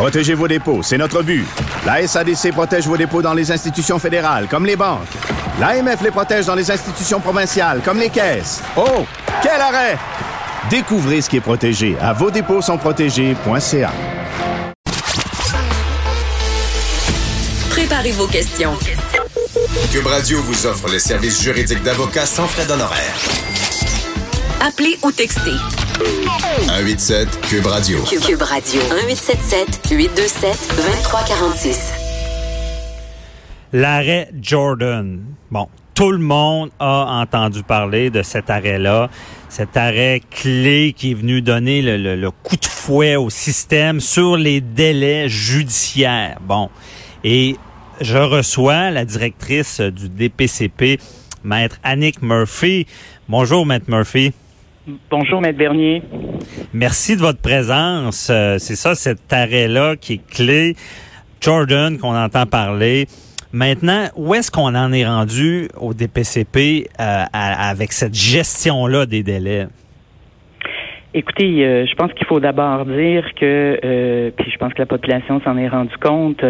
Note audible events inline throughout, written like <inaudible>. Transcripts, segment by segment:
Protégez vos dépôts, c'est notre but. La SADC protège vos dépôts dans les institutions fédérales, comme les banques. L'AMF les protège dans les institutions provinciales, comme les caisses. Oh, quel arrêt! Découvrez ce qui est protégé à vos dépôts sont protégés.ca. Préparez vos questions. Cube Radio vous offre les services juridiques d'avocats sans frais d'honoraires. Appelez ou textez. 187 Cube Radio. Cube Radio. 1877 827 2346. L'arrêt Jordan. Bon, tout le monde a entendu parler de cet arrêt-là. Cet arrêt clé qui est venu donner le, le- le coup de fouet au système sur les délais judiciaires. Bon. Et je reçois la directrice du DPCP, Maître Annick Murphy. Bonjour, Maître Murphy. Bonjour, Maître Bernier. Merci de votre présence. Euh, c'est ça, cet arrêt-là qui est clé. Jordan, qu'on entend parler. Maintenant, où est-ce qu'on en est rendu au DPCP euh, à- avec cette gestion-là des délais? Écoutez, euh, je pense qu'il faut d'abord dire que, puis je pense que la population s'en est rendu compte,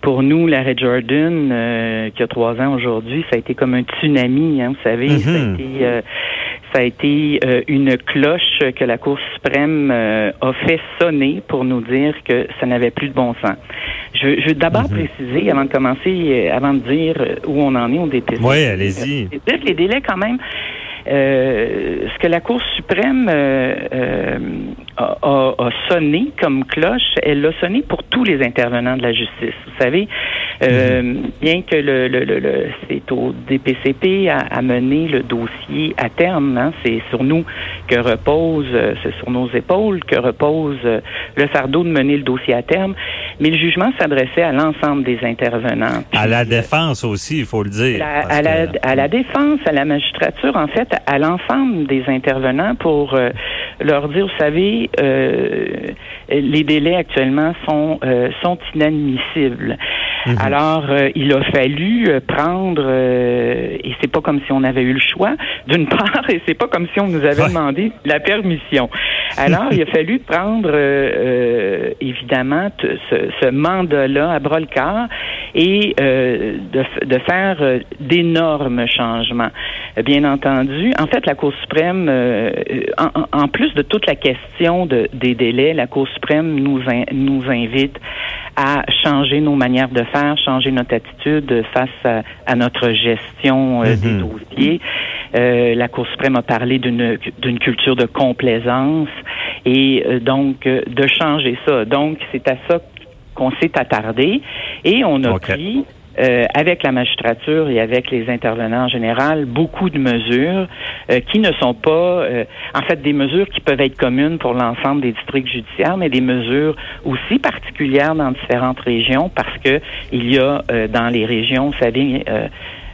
pour nous, l'arrêt Jordan, qui a trois ans aujourd'hui, ça a été comme un tsunami, hein, vous savez. Ça a Mhm. été, euh, ça a été euh, une cloche que la Cour suprême euh, a fait sonner pour nous dire que ça n'avait plus de bon sens. Je, je veux d'abord préciser, avant de commencer, euh, avant de dire euh, où on en est au DPC. Oui, allez-y. Euh, les délais, quand même, euh, ce que la Cour suprême euh, euh, a, a- a sonné comme cloche, elle l'a sonné pour tous les intervenants de la justice. Vous savez, euh, bien que le, le, le, le- c'est au DPCP à, à mener le dossier à terme, hein, c'est sur nous que repose, euh, c'est sur nos épaules que repose euh, le fardeau de mener le dossier à terme, mais le jugement s'adressait à l'ensemble des intervenants. À la défense aussi, il faut le dire. la- à, la, que- à la défense, à la magistrature, en fait, à l'ensemble des intervenants pour euh, leur dire, vous savez, euh, les délais actuellement sont euh, sont inadmissibles. Alors, euh, il a fallu euh, prendre, euh, et c'est pas comme si on avait eu le choix, d'une <laughs> part, et c'est pas comme si on nous avait Ouais. demandé la permission. Alors, il a fallu prendre, euh, euh, évidemment, ce, ce mandat-là à bras le corps et euh, de, de faire euh, d'énormes changements. Euh, Bien entendu, en fait, la Cour suprême, euh, en, en- en plus de toute la question de, des délais, la Cour suprême nous, in- nous invite à changer nos manières de faire, changer notre attitude face à, à notre gestion euh, des Mhm. dossiers. Euh, la Cour suprême a parlé d'une d'une culture de complaisance et euh, donc euh, de changer ça. Donc c'est à ça qu'on s'est attardé et on a pris euh, avec la magistrature et avec les intervenants en général, beaucoup de mesures euh, qui ne sont pas, euh, en fait, des mesures qui peuvent être communes pour l'ensemble des districts judiciaires, mais des mesures aussi particulières dans différentes régions parce que il y a euh, dans les régions, vous savez,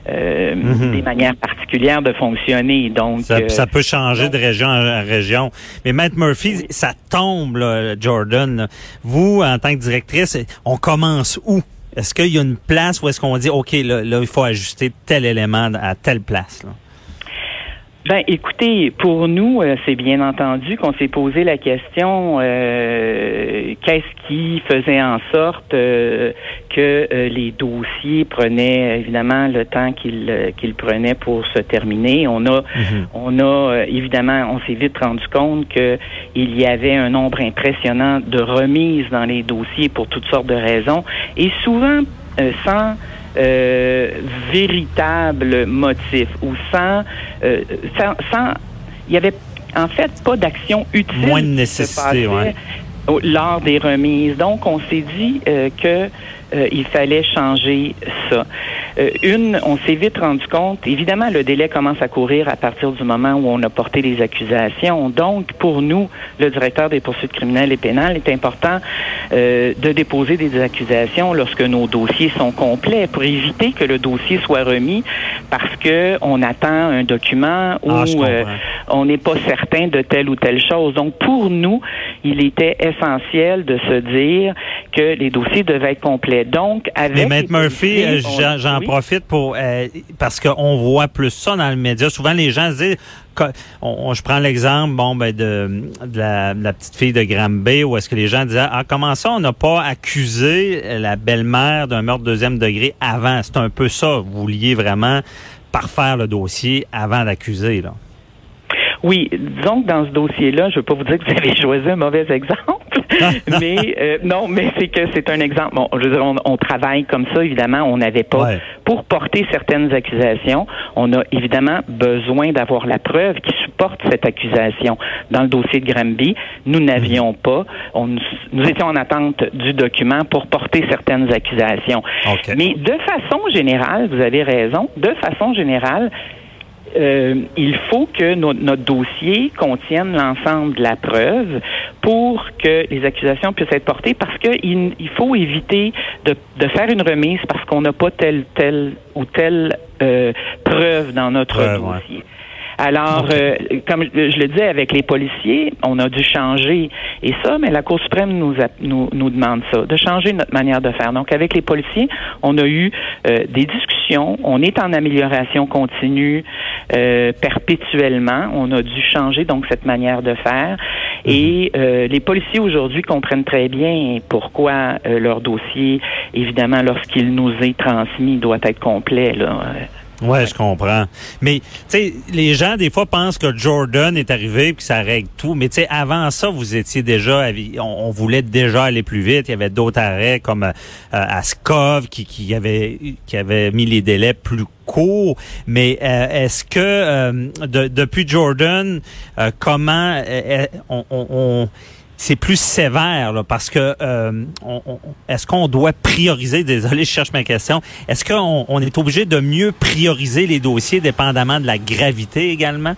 euh, Mhm. des manières particulières de fonctionner. Donc, Ça, euh, ça peut changer de région en région. Mais Maître Murphy, ça tombe, là, Jordan. là. Vous, en tant que directrice, on commence où? Est-ce qu'il y a une place où est-ce qu'on dit, OK, là, là, il faut ajuster tel élément à telle place? Là? Ben, écoutez, pour nous, euh, c'est bien entendu qu'on s'est posé la question euh, qu'est-ce qui faisait en sorte euh, que euh, les dossiers prenaient évidemment le temps qu'ils euh, qu'ils prenaient pour se terminer. On a, on a euh, évidemment, on s'est vite rendu compte que il y avait un nombre impressionnant de remises dans les dossiers pour toutes sortes de raisons et souvent euh, sans euh, véritable motif ou sans, euh, sans, sans- il y avait en fait pas d'action utile Moins de nécessité, ouais. lors des remises. Donc on s'est dit euh, que euh, il fallait changer ça. Euh, une, on s'est vite rendu compte, évidemment, le délai commence à courir à partir du moment où on a porté les accusations. Donc, pour nous, le directeur des poursuites criminelles et pénales, est important euh, de déposer des accusations lorsque nos dossiers sont complets pour éviter que le dossier soit remis parce que on attend un document ou Ah, je comprends. euh, on n'est pas certain de telle ou telle chose. Donc, pour nous, il était essentiel de se dire que les dossiers devaient être complets. Donc, avec Mais Maître Murphy, euh, j'en. Profite pour euh, parce qu'on voit plus ça dans le média. Souvent, les gens se disent, je prends l'exemple, bon, ben de, la, petite fille de Granby, où est-ce que les gens disaient, ah, comment ça, on n'a pas accusé la belle-mère d'un meurtre deuxième degré avant? C'est un peu ça. Vous vouliez vraiment parfaire le dossier avant d'accuser, là. Oui, disons que dans ce dossier-là, je ne veux pas vous dire que vous avez <laughs> choisi un mauvais exemple, <laughs> mais euh, non, mais c'est que c'est un exemple. Bon, je veux dire, on, travaille comme ça, évidemment, on n'avait pas pour porter certaines accusations, on a évidemment besoin d'avoir la preuve qui supporte cette accusation. Dans le dossier de Granby, nous n'avions mhm. pas, on, nous étions en attente du document pour porter certaines accusations. Mais de façon générale, vous avez raison, de façon générale, euh, il faut que notre dossier contienne l'ensemble de la preuve pour que les accusations puissent être portées parce qu'il il faut éviter de, de, faire une remise parce qu'on n'a pas telle, telle ou telle euh, preuve dans notre dossier. Alors, euh, comme je le disais avec les policiers, on a dû changer et ça, mais la Cour suprême nous, nous, nous demande ça, de changer notre manière de faire. Donc, avec les policiers, on a eu euh, des discussions, on est en amélioration continue euh, perpétuellement. On a dû changer donc cette manière de faire et mhm. les policiers aujourd'hui comprennent très bien pourquoi leur dossier, évidemment, lorsqu'il nous est transmis, doit être complet. Là. Ouais, je comprends. Mais tu sais, les gens des fois pensent que Jordan est arrivé puis que ça règle tout. Mais tu sais, avant ça, vous étiez déjà, on, voulait déjà aller plus vite. Il y avait d'autres arrêts comme euh, Askov qui, qui avait qui avait mis les délais plus courts. Mais euh, est-ce que euh, depuis Jordan, euh, comment on, on c'est plus sévère là, parce que euh, est-ce qu'on doit prioriser désolé je cherche ma question est-ce qu'on on est obligé de mieux prioriser les dossiers dépendamment de la gravité également?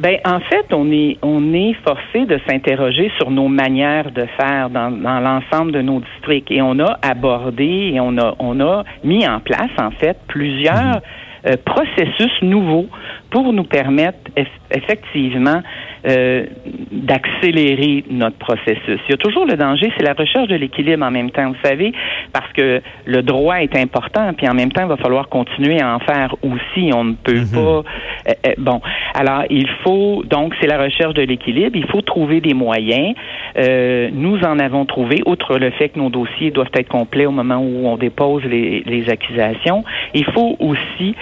Ben en fait on est on est forcé de s'interroger sur nos manières de faire dans, dans l'ensemble de nos districts et on a abordé et on a on a mis en place en fait plusieurs mhm. euh, processus nouveaux pour nous permettre effectivement euh, d'accélérer notre processus. Il y a toujours le danger, c'est la recherche de l'équilibre en même temps, vous savez, parce que le droit est important, puis en même temps, il va falloir continuer à en faire aussi. On ne peut mhm. pas. Euh, euh, bon, alors il faut donc c'est la recherche de l'équilibre. Il faut trouver des moyens. nous en avons trouvé, outre le fait que nos dossiers doivent être complets au moment où on dépose les, les accusations. Il faut aussi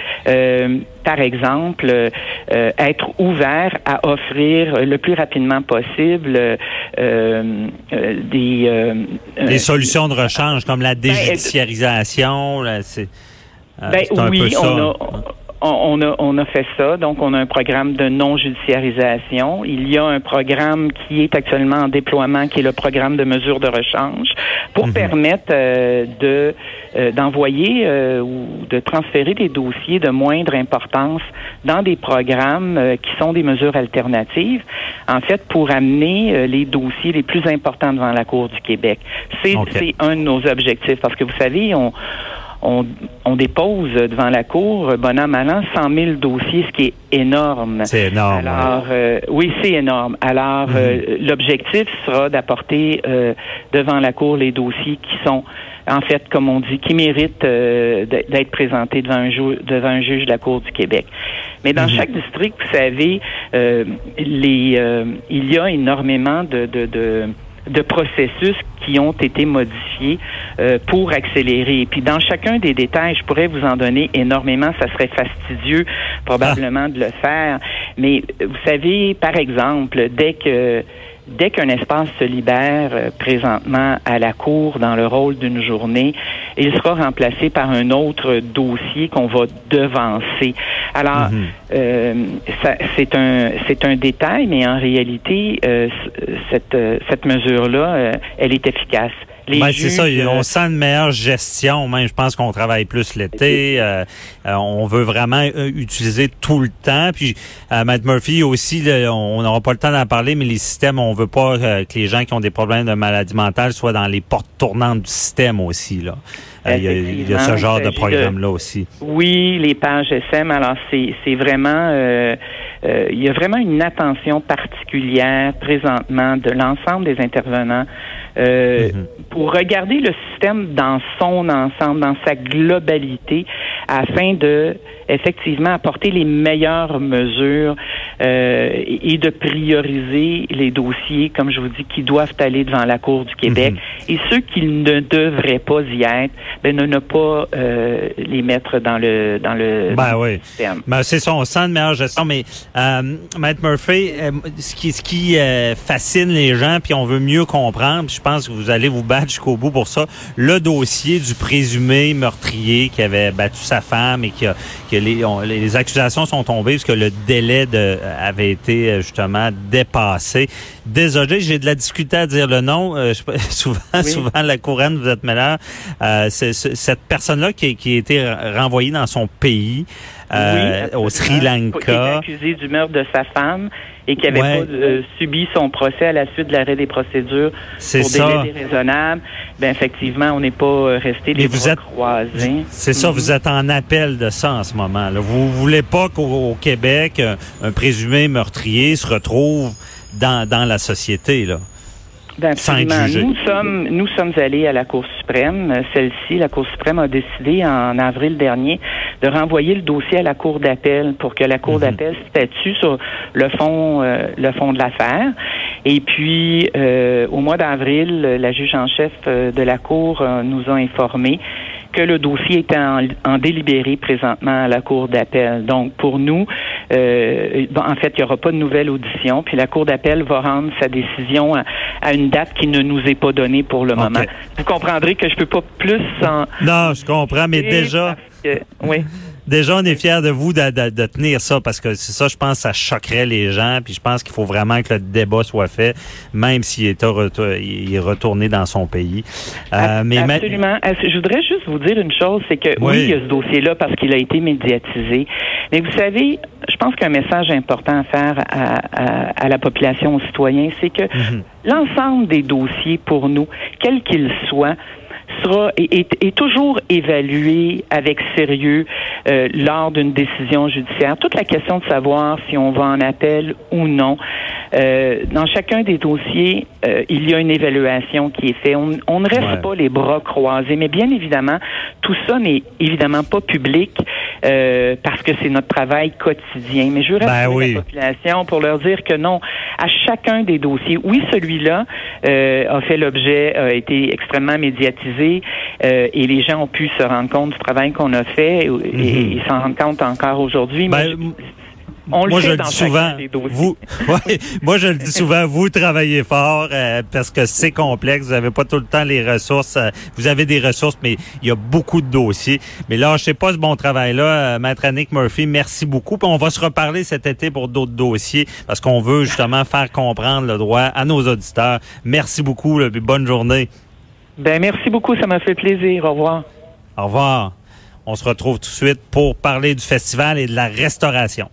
par exemple, être ouvert à offrir le plus rapidement possible euh, euh, des euh, des solutions de rechange comme la ben, déjudiciarisation. c'est ben, oui, on a, on a, on a fait ça. Donc, on a un programme de non-judiciarisation. Il y a un programme qui est actuellement en déploiement, qui est le programme de mesures de rechange, pour mhm. permettre euh, de euh, d'envoyer euh, ou de transférer des dossiers de moindre importance dans des programmes qui sont des mesures alternatives, en fait, pour amener les dossiers les plus importants devant la Cour du Québec. C'est un de nos objectifs, parce que vous savez, on on, on, dépose devant la Cour, bonhomme an, 100 000 dossiers, ce qui est énorme. C'est énorme. Alors, euh, oui, c'est énorme. Alors, euh, mhm. l'objectif sera d'apporter euh, devant la Cour les dossiers qui sont, en fait, comme on dit, qui méritent d'être présentés devant un, devant un juge de la Cour du Québec. Mais dans mhm. chaque district, vous savez, les, il y a énormément de, de, de de processus qui ont été modifiés euh, pour accélérer. Et puis dans chacun des détails, je pourrais vous en donner énormément, ça serait fastidieux probablement de le faire. Mais vous savez, par exemple, dès que dès qu'un espace se libère euh, présentement à la Cour dans le rôle d'une journée, il sera remplacé par un autre dossier qu'on va devancer. Alors, euh, c'est un c'est un détail, mais en réalité, euh, cette cette mesure-là, elle est efficace. Ben, c'est ça, on sent une meilleure gestion. Même, je pense qu'on travaille plus l'été. Euh, euh, on veut vraiment euh, utiliser tout le temps. Puis, Matt Murphy aussi, on n'aura pas le temps d'en parler, mais les systèmes, on veut pas que les gens qui ont des problèmes de maladie mentale soient dans les portes tournantes du système aussi. Là. Il y, a, ce genre de programme-là aussi. Oui, les pages SM. Alors, c'est vraiment... il y a vraiment une attention particulière présentement de l'ensemble des intervenants euh, Mhm. pour regarder le système dans son ensemble, dans sa globalité, afin de effectivement apporter les meilleures mesures euh, et de prioriser les dossiers, comme je vous dis, qui doivent aller devant la Cour du Québec. Et ceux qui ne devraient pas y être, ben, ne, ne pas euh, les mettre dans le dans le Ben oui. système. Ben, c'est ça, on sent une meilleure gestion. Mais euh, Maître Murphy, euh, ce qui, ce qui euh, fascine les gens, puis on veut mieux comprendre, puis je pense que vous allez vous battre jusqu'au bout pour ça, le dossier du présumé meurtrier qui avait battu sa femme et qui a, que les, on- les accusations sont tombées parce que le délai de, avait été euh, justement dépassé. Désolé, j'ai de la difficulté à dire le nom. Euh, je- <laughs> souvent, Oui. souvent la couronne, vous êtes meilleur. Euh, cette personne-là qui, qui a été renvoyée dans son pays euh, Oui, au Sri Lanka. accusé du meurtre de sa femme et qui avait Ouais. pas euh, subi son procès à la suite de l'arrêt des procédures C'est pour ça. délai déraisonnable. Ben effectivement, on n'est pas euh, resté les vous bras êtes- croisés. C'est ça, Mhm. vous êtes en appel de ça en ce moment. Là. Vous voulez pas qu'au au Québec, un, un présumé meurtrier se retrouve dans, dans la société. Là. Ben, absolument. Nous sommes, nous sommes allés à la Cour suprême. Euh, Celle-ci, la Cour suprême a décidé en avril dernier de renvoyer le dossier à la Cour d'appel pour que la Cour Mhm. d'appel statue sur le fond, euh, le fond de l'affaire. Et puis, euh, au mois d'avril, la juge en chef euh, de la Cour euh, nous a informé que le dossier était en, en délibéré présentement à la Cour d'appel. Donc, pour nous, euh, bon, en fait, il n'y aura pas de nouvelle audition, puis la Cour d'appel va rendre sa décision à, à une date qui ne nous est pas donnée pour le moment. Vous comprendrez que je peux pas plus en... Non, je comprends, mais déjà, que- oui. Déjà, on est fiers de vous de, de- de tenir ça parce que c'est ça, je pense, ça choquerait les gens. Puis je pense qu'il faut vraiment que le débat soit fait, même s'il est, retour- il est retourné dans son pays. Euh, mais Absolument. Euh, Je voudrais juste vous dire une chose, c'est que Oui. oui, il y a ce dossier-là parce qu'il a été médiatisé. Mais vous savez, je pense qu'un message important à faire à, à- à la population, aux citoyens, c'est que Mhm. l'ensemble des dossiers pour nous, quels qu'ils soient, sera est, est- est toujours évalué avec sérieux euh, lors d'une décision judiciaire. Toute la question de savoir si on va en appel ou non. Euh, dans chacun des dossiers, euh, il y a une évaluation qui est faite. On, on ne reste Ouais. pas les bras croisés, mais bien évidemment, tout ça n'est évidemment pas public euh, parce que c'est notre travail quotidien. Mais je Ben oui. la population pour leur dire que non, à chacun des dossiers, oui, celui-là euh, a fait l'objet, a été extrêmement médiatisé euh, et les gens ont pu se rendre compte du travail qu'on a fait et, et s'en rendre compte encore aujourd'hui. Ben, on le moi, fait je le dis souvent. Vous, <laughs> ouais, moi, je le dis souvent. Vous travaillez fort euh, parce que c'est complexe. Vous n'avez pas tout le temps les ressources. euh, vous avez des ressources, mais il y a beaucoup de dossiers. Mais là, je sais pas ce bon travail-là, euh, Maître Annick Murphy. Merci beaucoup. Puis on va se reparler cet été pour d'autres dossiers parce qu'on veut justement faire comprendre le droit à nos auditeurs. Merci beaucoup. Là, puis bonne journée. Ben, merci beaucoup, ça m'a fait plaisir. Au revoir. Au revoir. On se retrouve tout de suite pour parler du festival et de la restauration.